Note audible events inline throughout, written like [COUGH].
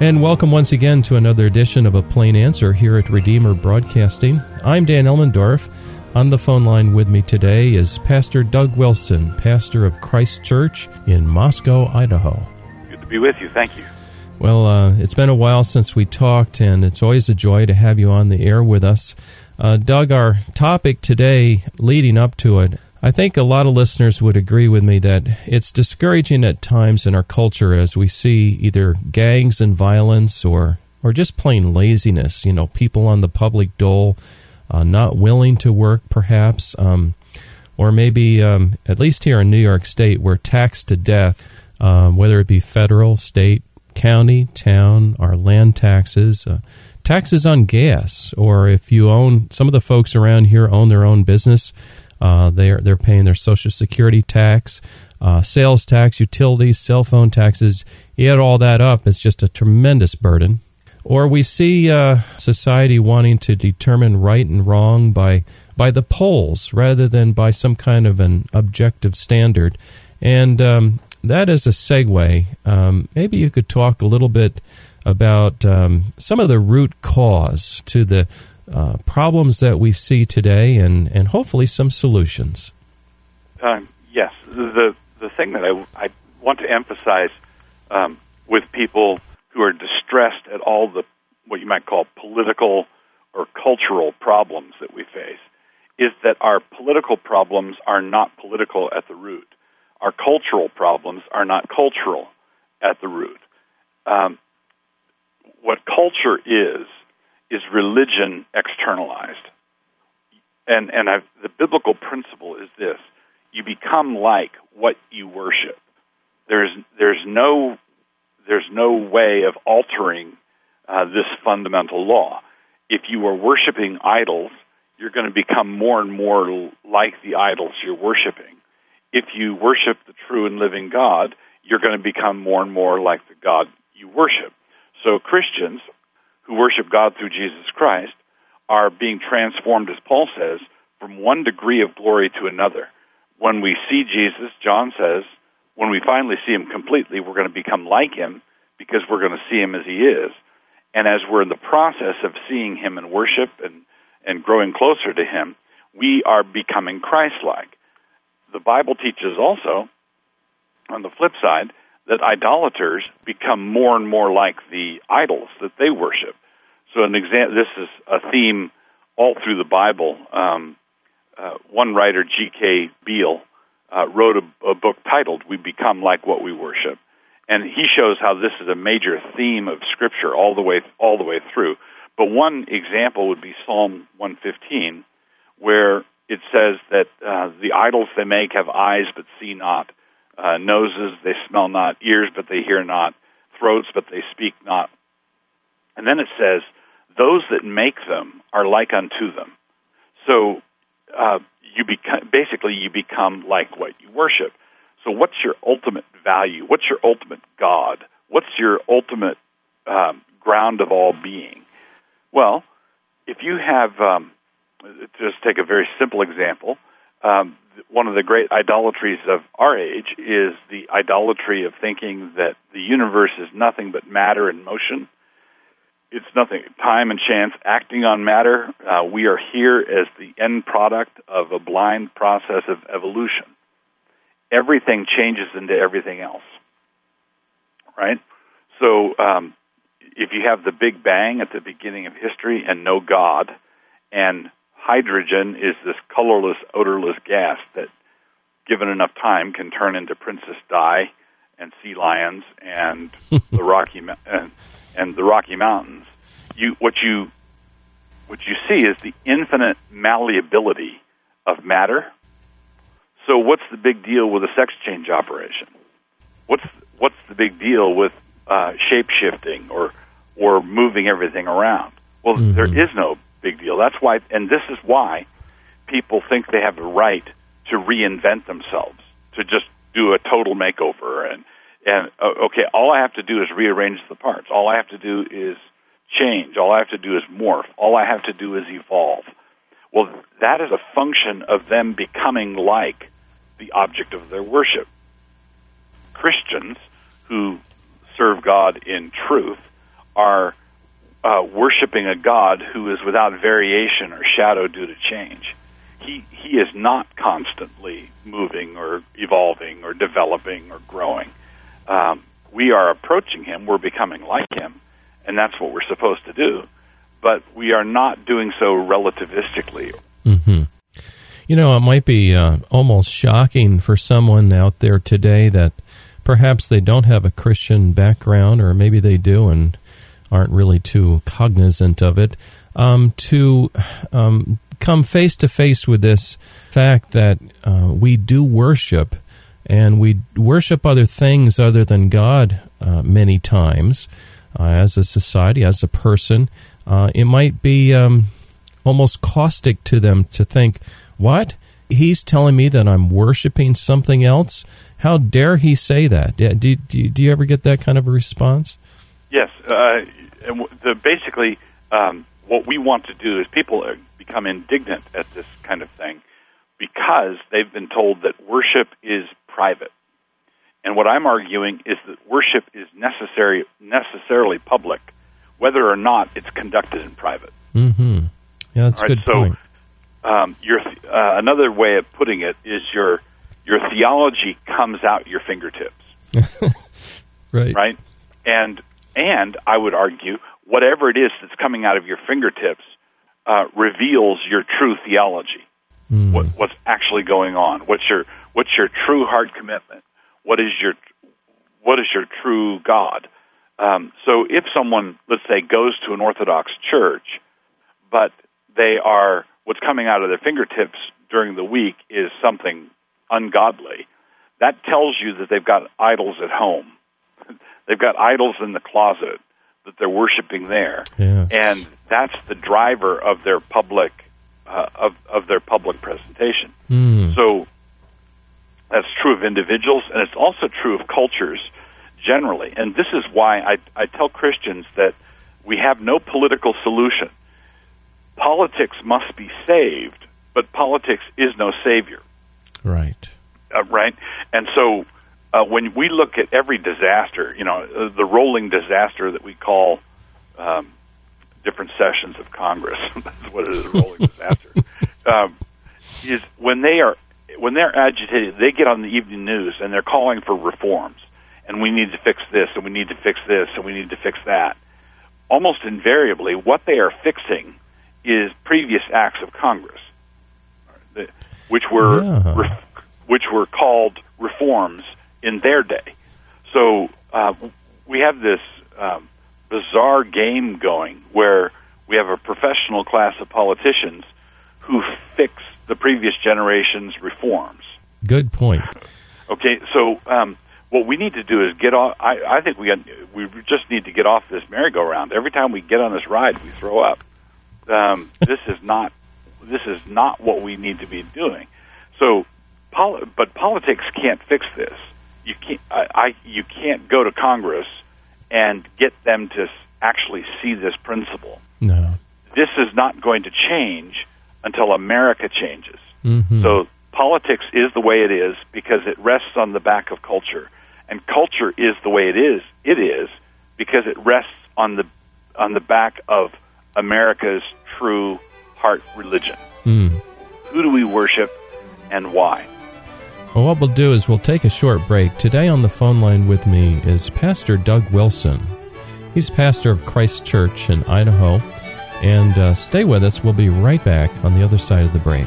And welcome once again to another edition of A Plain Answer here at Redeemer Broadcasting. I'm Dan Elmendorf. On the phone line with me today is Pastor Doug Wilson, pastor of Christ Church in Moscow, Idaho. Good to be with you. Thank you. Well, uh, it's been a while since we talked, and it's always a joy to have you on the air with us. Uh, Doug, our topic today, leading up to it, I think a lot of listeners would agree with me that it's discouraging at times in our culture as we see either gangs and violence or or just plain laziness. You know, people on the public dole uh, not willing to work, perhaps, um, or maybe um, at least here in New York State, we're taxed to death, um, whether it be federal, state, county, town, our land taxes. Uh, taxes on gas, or if you own some of the folks around here own their own business, uh, they're they're paying their social security tax, uh, sales tax, utilities, cell phone taxes. You add all that up, it's just a tremendous burden. Or we see uh, society wanting to determine right and wrong by by the polls rather than by some kind of an objective standard. And um, that is a segue. Um, maybe you could talk a little bit about um, some of the root cause to the uh, problems that we see today and, and hopefully some solutions. Um, yes. The, the thing that I, I want to emphasize um, with people who are distressed at all the what you might call political or cultural problems that we face is that our political problems are not political at the root. Our cultural problems are not cultural at the root. Um, what culture is is religion externalized. And and I've, the biblical principle is this: you become like what you worship. There's there's no there's no way of altering uh, this fundamental law. If you are worshiping idols, you're going to become more and more like the idols you're worshiping. If you worship the true and living God, you're going to become more and more like the God you worship. So Christians who worship God through Jesus Christ are being transformed, as Paul says, from one degree of glory to another. When we see Jesus, John says, when we finally see him completely, we're going to become like him because we're going to see him as he is. And as we're in the process of seeing him in worship and, and growing closer to him, we are becoming Christ like. The Bible teaches also, on the flip side, that idolaters become more and more like the idols that they worship. So, an example, this is a theme all through the Bible. Um, uh, one writer, G.K. Beale, uh, wrote a, a book titled "We Become Like What We Worship," and he shows how this is a major theme of Scripture all the way all the way through. But one example would be Psalm 115, where it says that uh, the idols they make have eyes but see not, uh, noses they smell not, ears but they hear not, throats but they speak not. And then it says, those that make them are like unto them. So uh, you become basically you become like what you worship. So what's your ultimate value? What's your ultimate God? What's your ultimate um, ground of all being? Well, if you have, um, just take a very simple example. Um, one of the great idolatries of our age is the idolatry of thinking that the universe is nothing but matter and motion. It's nothing, time and chance acting on matter. Uh, we are here as the end product of a blind process of evolution. Everything changes into everything else, right? So, um, if you have the Big Bang at the beginning of history and no God, and hydrogen is this colorless, odorless gas that, given enough time, can turn into Princess Di and sea lions and [LAUGHS] the Rocky and, and the Rocky Mountains. You what you what you see is the infinite malleability of matter. So what's the big deal with a sex change operation? What's what's the big deal with uh, shape shifting or or moving everything around? Well, mm-hmm. there is no big deal. That's why, and this is why people think they have the right to reinvent themselves, to just do a total makeover. And, and uh, okay, all I have to do is rearrange the parts. All I have to do is change. All I have to do is morph. All I have to do is evolve. Well, that is a function of them becoming like the object of their worship. Christians who serve God in truth are uh, worshiping a God who is without variation or shadow due to change. He he is not constantly moving or evolving or developing or growing. Um, we are approaching him. We're becoming like him, and that's what we're supposed to do. But we are not doing so relativistically. Mm-hmm. You know, it might be uh, almost shocking for someone out there today that perhaps they don't have a Christian background, or maybe they do and aren't really too cognizant of it, um, to um, come face to face with this fact that uh, we do worship and we worship other things other than God uh, many times uh, as a society, as a person. Uh, it might be um, almost caustic to them to think, what? He's telling me that I'm worshiping something else? How dare he say that? Do, do, do you ever get that kind of a response? Yes. Uh, the, basically, um, what we want to do is people become indignant at this kind of thing because they've been told that worship is private. And what I'm arguing is that worship is necessary, necessarily public, whether or not it's conducted in private. Mm-hmm. Yeah, that's right, good so, point. Um, your uh, another way of putting it is your your theology comes out your fingertips. [LAUGHS] right. Right. And and I would argue whatever it is that's coming out of your fingertips uh, reveals your true theology. Mm. What, what's actually going on? What's your what's your true heart commitment? What is your what is your true God? Um, so if someone, let's say, goes to an Orthodox church, but they are what's coming out of their fingertips during the week is something ungodly, that tells you that they've got idols at home. They've got idols in the closet that they're worshiping there, yes. and that's the driver of their public uh, of of their public presentation. Mm. So that's true of individuals, and it's also true of cultures generally. And this is why I, I tell Christians that we have no political solution. Politics must be saved, but politics is no savior. Right. Uh, right? And so uh, when we look at every disaster, you know, uh, the rolling disaster that we call um, different sessions of Congress, [LAUGHS] that's what it is, a rolling [LAUGHS] disaster, um, is when they are when they're agitated, they get on the evening news and they're calling for reforms, and we need to fix this, and we need to fix this, and we need to fix that. Almost invariably, what they are fixing is previous acts of Congress, which were Yeah. re- which were called reforms in their day. So uh, we have this um, bizarre game going where we have a professional class of politicians who fix the previous generation's reforms. Good point. Okay, so um, what we need to do is get off. I, I think we we just need to get off this merry-go-round. Every time we get on this ride, we throw up. Um, [LAUGHS] this is not this is not what we need to be doing. So, poli- but politics can't fix this. You can't. I, I you can't go to Congress and get them to actually see this principle. No. This is not going to change until America changes. Mm-hmm. So politics is the way it is because it rests on the back of culture, and culture is the way it is. It is because it rests on the on the back of America's true heart religion. Mm. Who do we worship, and why? Well, what we'll do is we'll take a short break. Today on the phone line with me is Pastor Doug Wilson. He's pastor of Christ Church in Idaho. And uh, stay with us. We'll be right back on the other side of the break.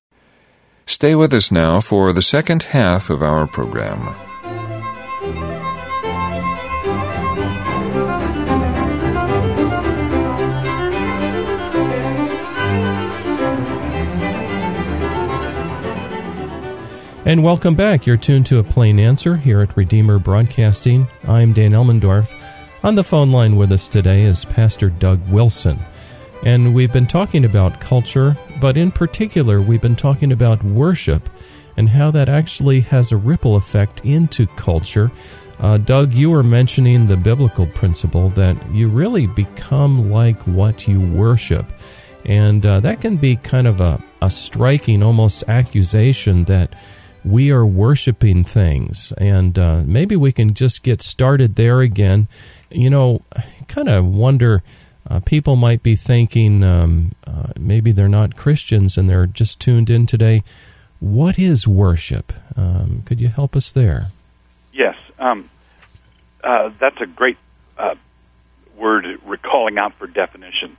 Stay with us now for the second half of our program. And welcome back. You're tuned to a plain answer here at Redeemer Broadcasting. I'm Dan Elmendorf. On the phone line with us today is Pastor Doug Wilson. And we've been talking about culture, but in particular, we've been talking about worship and how that actually has a ripple effect into culture. Uh, Doug, you were mentioning the biblical principle that you really become like what you worship. And uh, that can be kind of a, a striking, almost accusation that we are worshiping things. And uh, maybe we can just get started there again. You know, kind of wonder. Uh, people might be thinking um, uh, maybe they're not Christians and they're just tuned in today. What is worship? Um, could you help us there? Yes, um, uh, that's a great uh, word calling out for definition.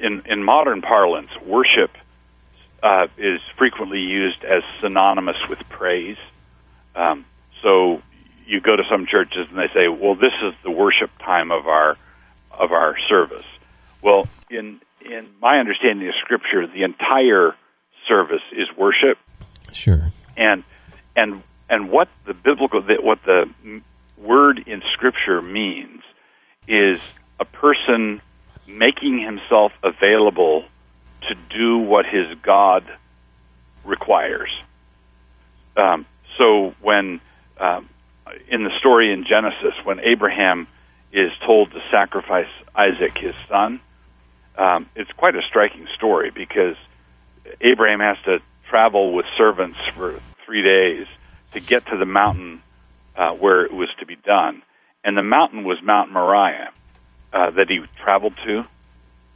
In in modern parlance, worship uh, is frequently used as synonymous with praise. Um, so you go to some churches and they say, "Well, this is the worship time of our of our service." Well, in in my understanding of Scripture, the entire service is worship. Sure. And and and what the biblical what the word in Scripture means is a person making himself available to do what his God requires. Um, so when um, in the story in Genesis, when Abraham is told to sacrifice Isaac, his son, um, it's quite a striking story because Abraham has to travel with servants for three days to get to the mountain uh, where it was to be done. And the mountain was Mount Moriah uh, that he traveled to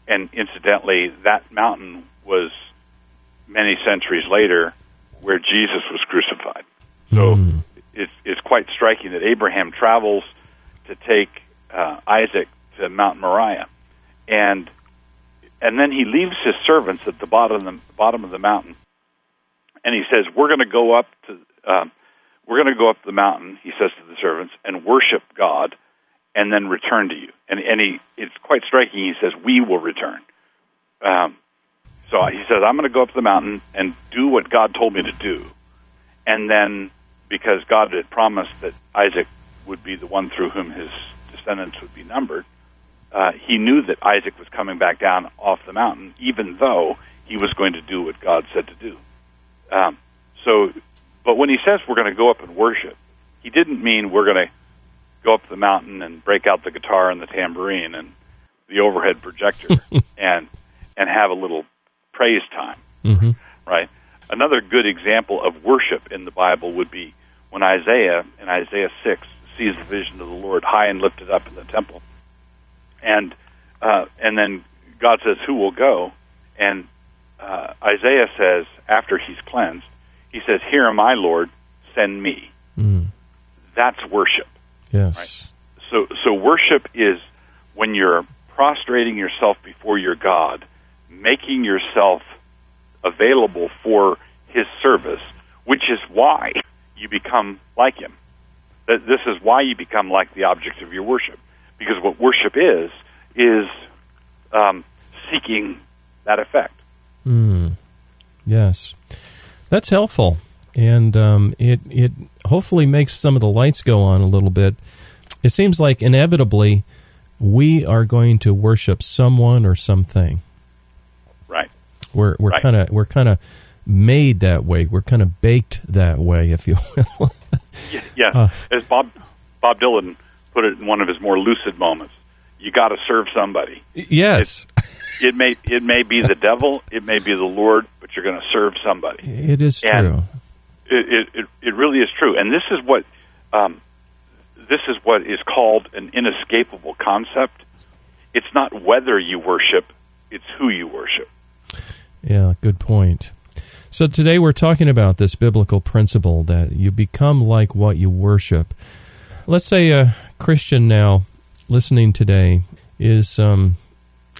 and incidentally, that mountain was many centuries later where Jesus was crucified. So mm. it's, it's quite striking that Abraham travels to take uh, Isaac to Mount Moriah, and and then he leaves his servants at the bottom of the bottom of the mountain, and he says, "We're going to go up to um, we're going to go up the mountain." He says to the servants and worship God and then return to you. And, and he, it's quite striking. He says, "We will return." Um, so he says, "I'm going to go up the mountain and do what God told me to do," and then because God had promised that Isaac would be the one through whom his descendants would be numbered, uh, he knew that Isaac was coming back down off the mountain, even though he was going to do what God said to do. Um, so, but when he says we're going to go up and worship, he didn't mean we're going to go up the mountain and break out the guitar and the tambourine and the overhead projector [LAUGHS] and and have a little praise time. Mm-hmm. Right. Another good example of worship in the Bible would be when Isaiah in Isaiah six sees the vision of the Lord high and lifted up in the temple, and uh, and then God says, "Who will go?" And uh, Isaiah says, after he's cleansed, he says, "Here am I, Lord, send me." Mm. That's worship. Yes. Right? So, so worship is when you're prostrating yourself before your God, making yourself available for His service, which is why you become like Him. This is why you become like the object of your worship, because what worship is is um, seeking that effect. Mm. Yes, that's helpful and um, it it hopefully makes some of the lights go on a little bit. It seems like inevitably we are going to worship someone or something. Right. We're we're right. kind of we're kind of made that way. We're kind of baked that way, if you [LAUGHS] will. Yeah, yeah. Uh, as Bob Bob Dylan put it in one of his more lucid moments, you got to serve somebody. Yes. It, it may it may be the devil, it may be the Lord, but you're going to serve somebody. It is true. And it, it, it really is true, and this is what um, this is what is called an inescapable concept. It's not whether you worship; it's who you worship. Yeah, good point. So today we're talking about this biblical principle that you become like what you worship. Let's say a Christian now listening today is um,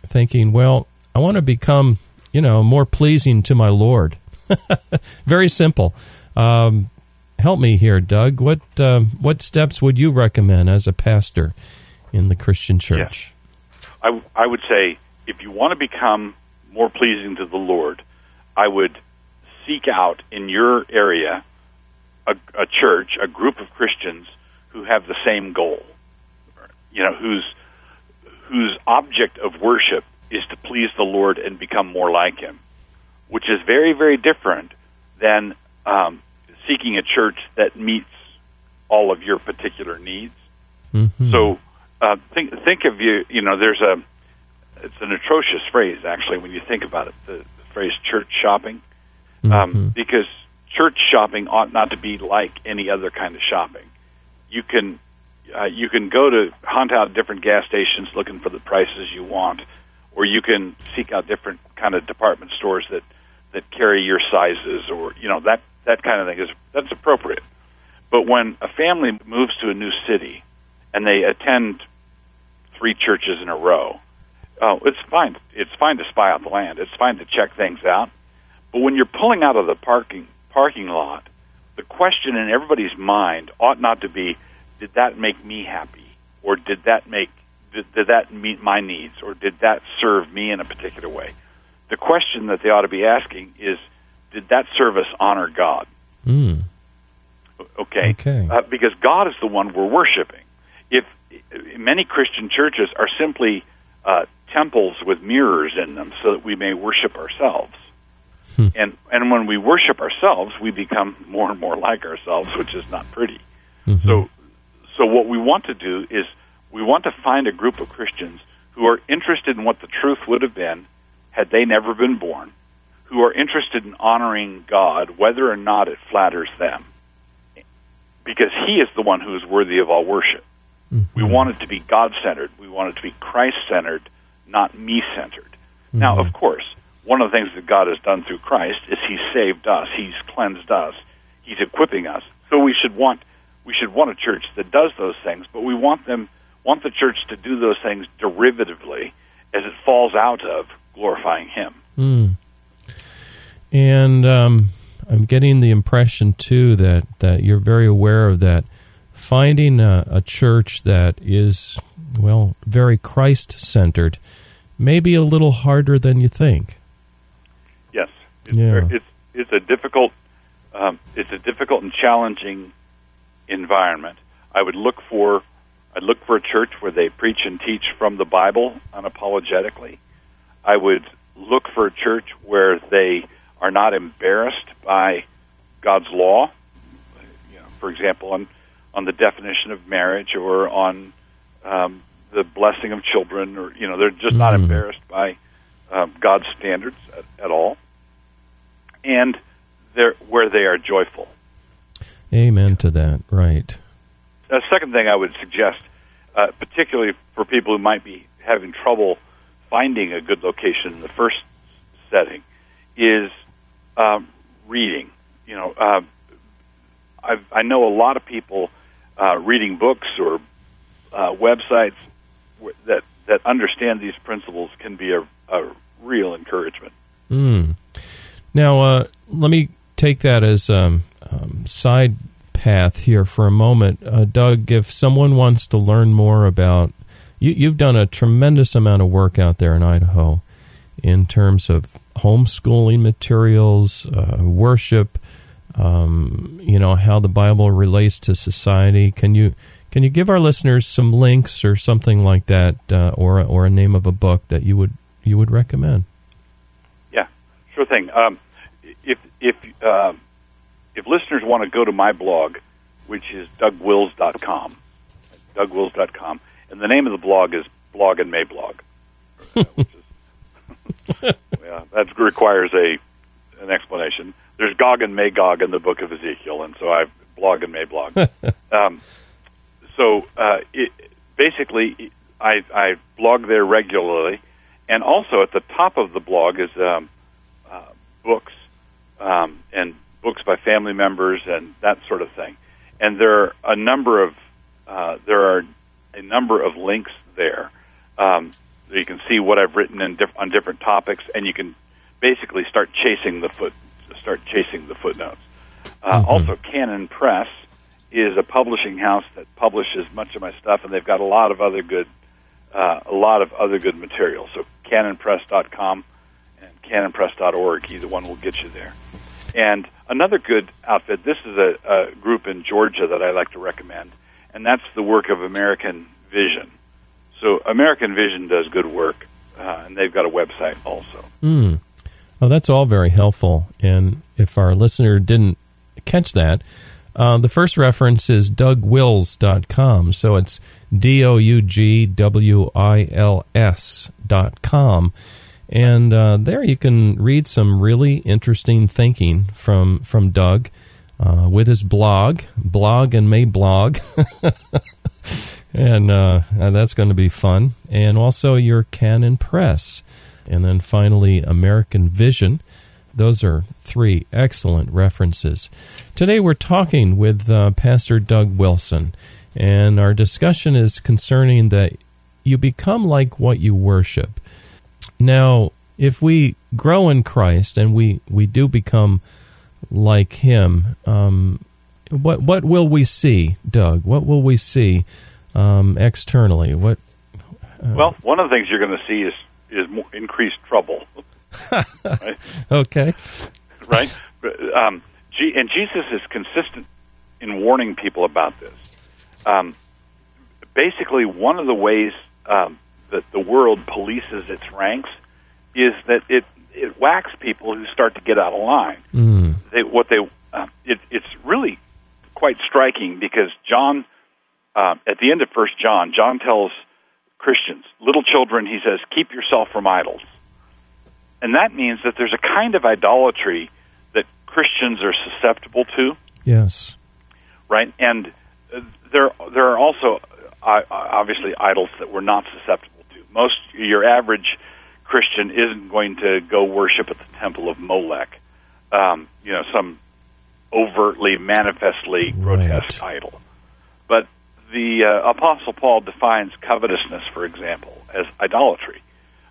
thinking, well, I want to become, you know, more pleasing to my Lord. [LAUGHS] Very simple. Um, help me here, Doug. What um, what steps would you recommend as a pastor in the Christian church? Yes. I, I would say if you want to become more pleasing to the Lord, I would seek out in your area a, a church, a group of Christians who have the same goal. You know, whose whose object of worship is to please the Lord and become more like Him, which is very, very different than um, seeking a church that meets all of your particular needs. Mm-hmm. So uh, think think of you. You know, there's a it's an atrocious phrase actually when you think about it. The, the phrase church shopping, um, mm-hmm. because church shopping ought not to be like any other kind of shopping. You can uh, you can go to hunt out different gas stations looking for the prices you want, or you can seek out different kind of department stores that that carry your sizes, or you know that that kind of thing is that's appropriate. But when a family moves to a new city and they attend three churches in a row, uh, it's fine. It's fine to spy out the land. It's fine to check things out. But when you're pulling out of the parking parking lot, the question in everybody's mind ought not to be, did that make me happy, or did that make did, did that meet my needs, or did that serve me in a particular way? The question that they ought to be asking is, did that service honor God? Mm. Okay, okay. Uh, because God is the one we're worshiping. If many Christian churches are simply uh, temples with mirrors in them so that we may worship ourselves. Hmm. And and when we worship ourselves, we become more and more like ourselves, which is not pretty. Mm-hmm. So so what we want to do is we want to find a group of Christians who are interested in what the truth would have been had they never been born, who are interested in honoring God whether or not it flatters them. Because he is the one who is worthy of all worship. Mm-hmm. We want it to be God centered. We want it to be Christ centered, not me centered. Mm-hmm. Now, of course, one of the things that God has done through Christ is He's saved us, He's cleansed us, He's equipping us. So we should want we should want a church that does those things, but we want them want the church to do those things derivatively as it falls out of glorifying Him. Mm. And um, I'm getting the impression too that that you're very aware of that finding a, a church that is, well, very Christ centered may be a little harder than you think. It's, yeah. Very, it's, it's a difficult um, it's a difficult and challenging environment. I would look for I'd look for a church where they preach and teach from the Bible unapologetically. I would look for a church where they are not embarrassed by God's law. You know, for example, on on the definition of marriage or on um, the blessing of children, or you know, they're just mm. not embarrassed by um, God's standards at, at all, and where they are joyful. Amen to that. Right. A second thing I would suggest, uh, particularly for people who might be having trouble finding a good location in the first setting, is um, reading. You know, uh, I've, I know a lot of people uh, reading books or uh, websites that that understand these principles can be a, a real encouragement. Mm. Now, uh, let me take that as a um, um, side path here for a moment, uh, Doug. If someone wants to learn more about you, you've done a tremendous amount of work out there in Idaho in terms of homeschooling materials, uh, worship um, you know how the Bible relates to society. Can you can you give our listeners some links or something like that, uh, or or a name of a book that you would you would recommend? Yeah, sure thing. Um, if uh, if listeners want to go to my blog, which is dougwils.com, dougwils.com, and the name of the blog is Blog and which is, [LAUGHS] yeah, that requires a an explanation. There's Gog and Magog in the book of Ezekiel, and so I blog and Mablog. [LAUGHS] um, so uh, it, basically, I, I blog there regularly, and also at the top of the blog is um, uh, books um, and books by family members and that sort of thing. And there are a number of uh, there are a number of links there. Um, you can see what I've written diff- on different topics, and you can basically start chasing the foot start chasing the footnotes. Uh, Mhm. Also, Canon Press is a publishing house that publishes much of my stuff, and they've got a lot of other good uh, a lot of other good material. So canonpress.com canonpress.org, either one will get you there. And another good outfit, this is a, a group in Georgia that I like to recommend, and that's the work of American Vision. So American Vision does good work, uh, and they've got a website also. Mm. Well, that's all very helpful. And if our listener didn't catch that, uh, the first reference is dougwils.com. So it's D O U G W I L S dot com. And uh, there you can read some really interesting thinking from, from Doug uh, with his blog, Blog and Mablog. [LAUGHS] and, uh, and that's going to be fun. And also your Canon Press. And then finally, American Vision. Those are three excellent references. Today we're talking with uh, Pastor Doug Wilson, and our discussion is concerning that you become like what you worship. Now, if we grow in Christ and we, we do become like Him, um, what what will we see, Doug? What will we see um, externally? What? well, one of the things you're going to see is is more increased trouble. right? [LAUGHS] Okay. right? Um, and Jesus is consistent in warning people about this. Um, basically, one of the ways um, that the world polices its ranks is that it it whacks people who start to get out of line. Mm. They, what they uh, it, it's really quite striking because John uh, at the end of First John, John tells Christians, little children, he says, keep yourself from idols. And that means that there's a kind of idolatry that Christians are susceptible to, Yes. right? And there there are also uh, obviously idols that we're not susceptible. Most your average Christian isn't going to go worship at the temple of Molech, um, you know, some overtly, manifestly grotesque idol. But the uh, Apostle Paul defines covetousness, for example, as idolatry.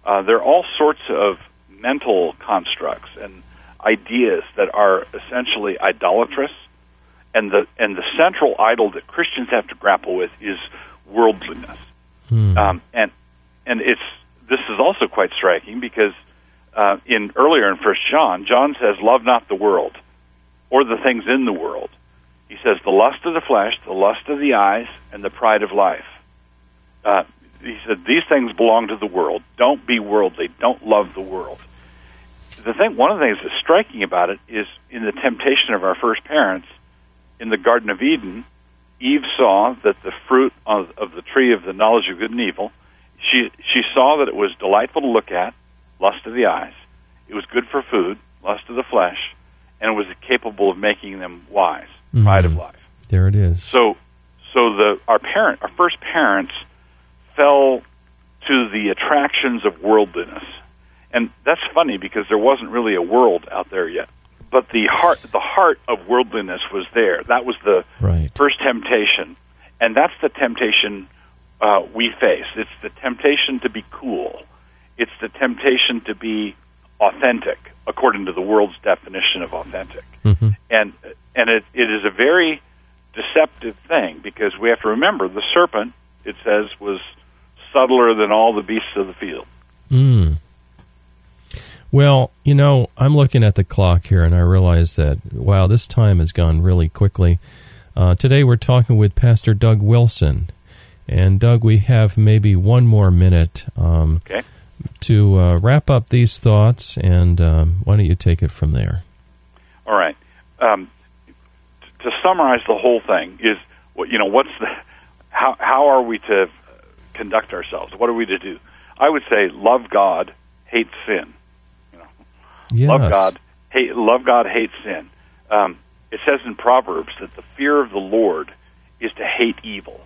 Uh, there are all sorts of mental constructs and ideas that are essentially idolatrous, and the and the central idol that Christians have to grapple with is worldliness. Hmm. Um, and and it's this is also quite striking because uh, in earlier in First John, John says, "Love not the world, or the things in the world." He says, "The lust of the flesh, the lust of the eyes, and the pride of life." Uh, he said, "These things belong to the world. Don't be worldly. Don't love the world." The thing, one of the things that's striking about it is in the temptation of our first parents in the Garden of Eden. Eve saw that the fruit of, of the tree of the knowledge of good and evil. She she saw that it was delightful to look at, lust of the eyes. It was good for food, lust of the flesh, and it was capable of making them wise, mm-hmm. pride of life. There it is. So, so the our parent, our first parents, fell to the attractions of worldliness, and that's funny because there wasn't really a world out there yet. But the heart, the heart of worldliness was there. That was the Right. first temptation, and that's the temptation uh, we face. It's the temptation to be cool. It's the temptation to be authentic, according to the world's definition of authentic hmm and and it, it is a very deceptive thing because we have to remember the serpent it says was subtler than all the beasts of the field Mm. Well, you know, I'm looking at the clock here and I realize that, wow, this time has gone really quickly. Uh, today we're talking with Pastor Doug Wilson. And, Doug, we have maybe one more minute um, okay to uh, wrap up these thoughts, and um, why don't you take it from there? all right um, t- to summarize the whole thing is you know what's the how how are we to conduct ourselves what are we to do i would say love god hate sin You Yes. love God, hate love God, hate sin. Um, it says in Proverbs that the fear of the Lord is to hate evil.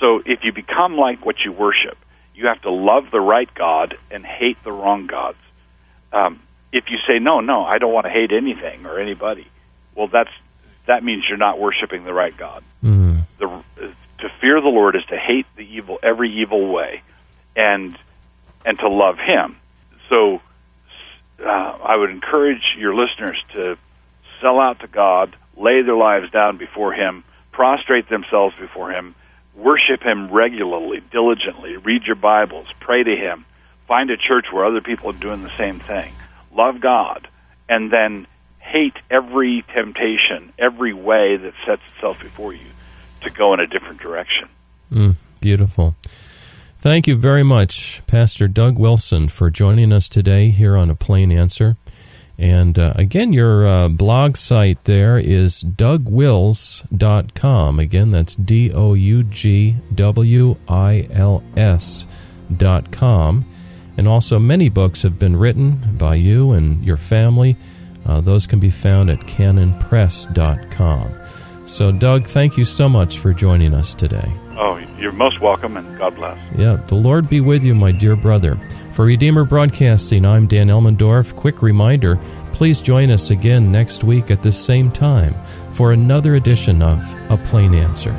So if you become like what you worship, You have to love the right God and hate the wrong gods. Um, if you say no, no, I don't want to hate anything or anybody, well, that's that means you're not worshiping the right God. Mm. The, to fear the Lord is to hate the evil, every evil way, and and to love Him. So, uh, I would encourage your listeners to sell out to God, lay their lives down before Him, prostrate themselves before Him, worship Him regularly, diligently, read your Bibles, pray to Him, find a church where other people are doing the same thing, love God, and then hate every temptation, every way that sets itself before you to go in a different direction. Mm, beautiful. Thank you very much, Pastor Doug Wilson, for joining us today here on A Plain Answer. And uh, again, your uh, blog site there is dougwils.com. Again, that's D O U G W I L S.com. And also, many books have been written by you and your family. Uh, those can be found at canonpress.com. So, Doug, thank you so much for joining us today. Oh, you're most welcome, and God bless. Yeah, the Lord be with you, my dear brother. For Redeemer Broadcasting, I'm Dan Elmendorf. Quick reminder please join us again next week at this same time for another edition of A Plain Answer.